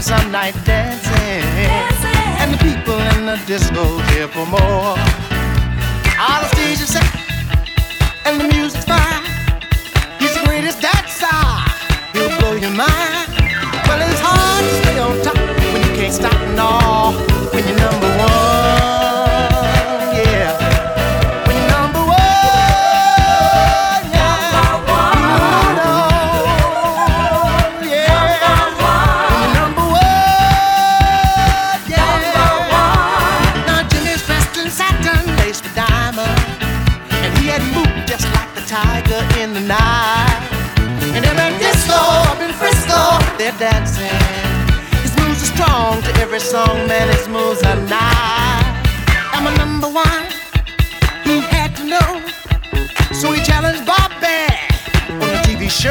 some night dancing. dancing. And the people in the disco here for more.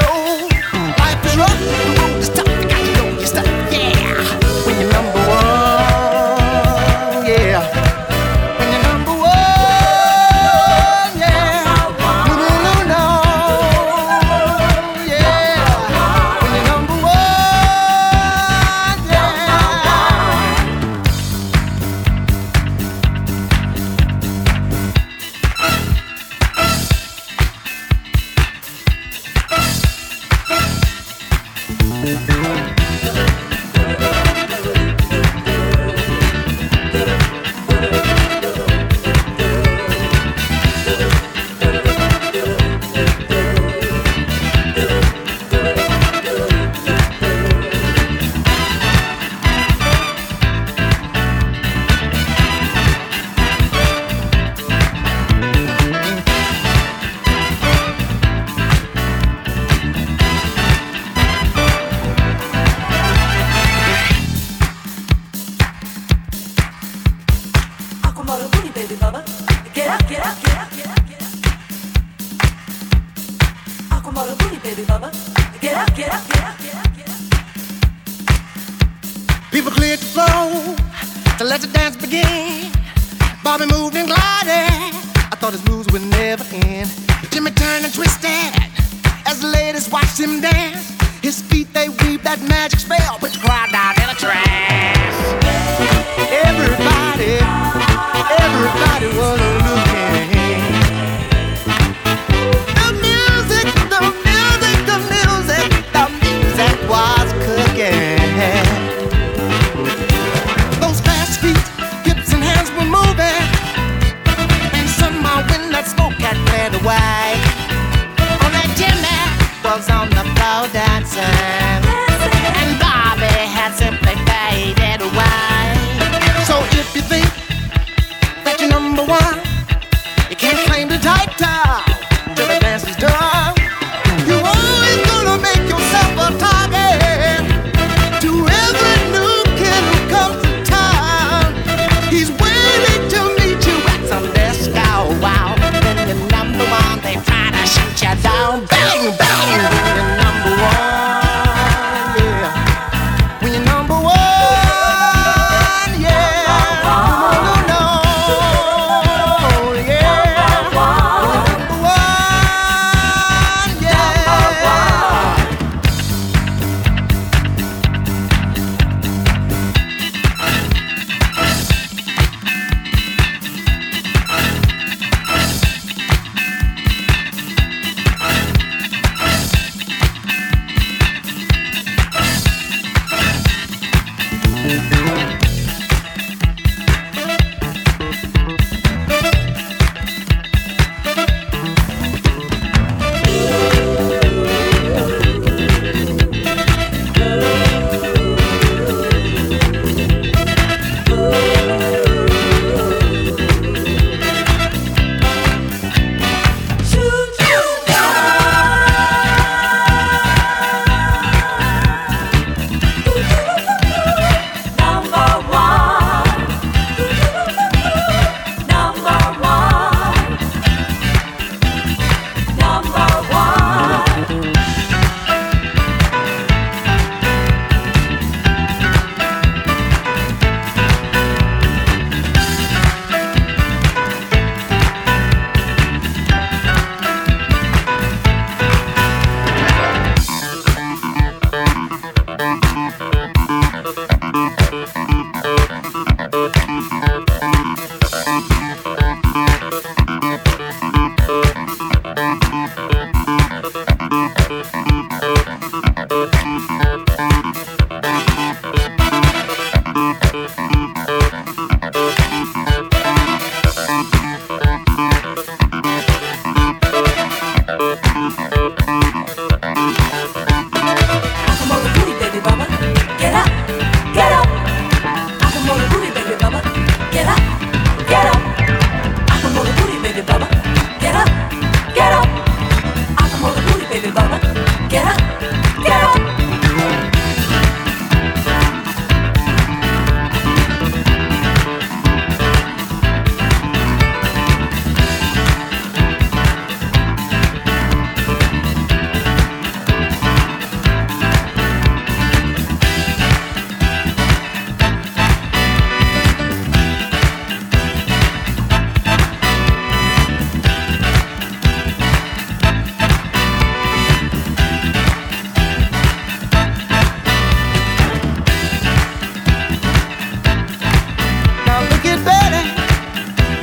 Show.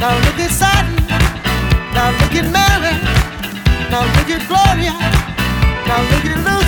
Now look at Satan. Now look at Mary. Now look at Gloria. Now look at Luke.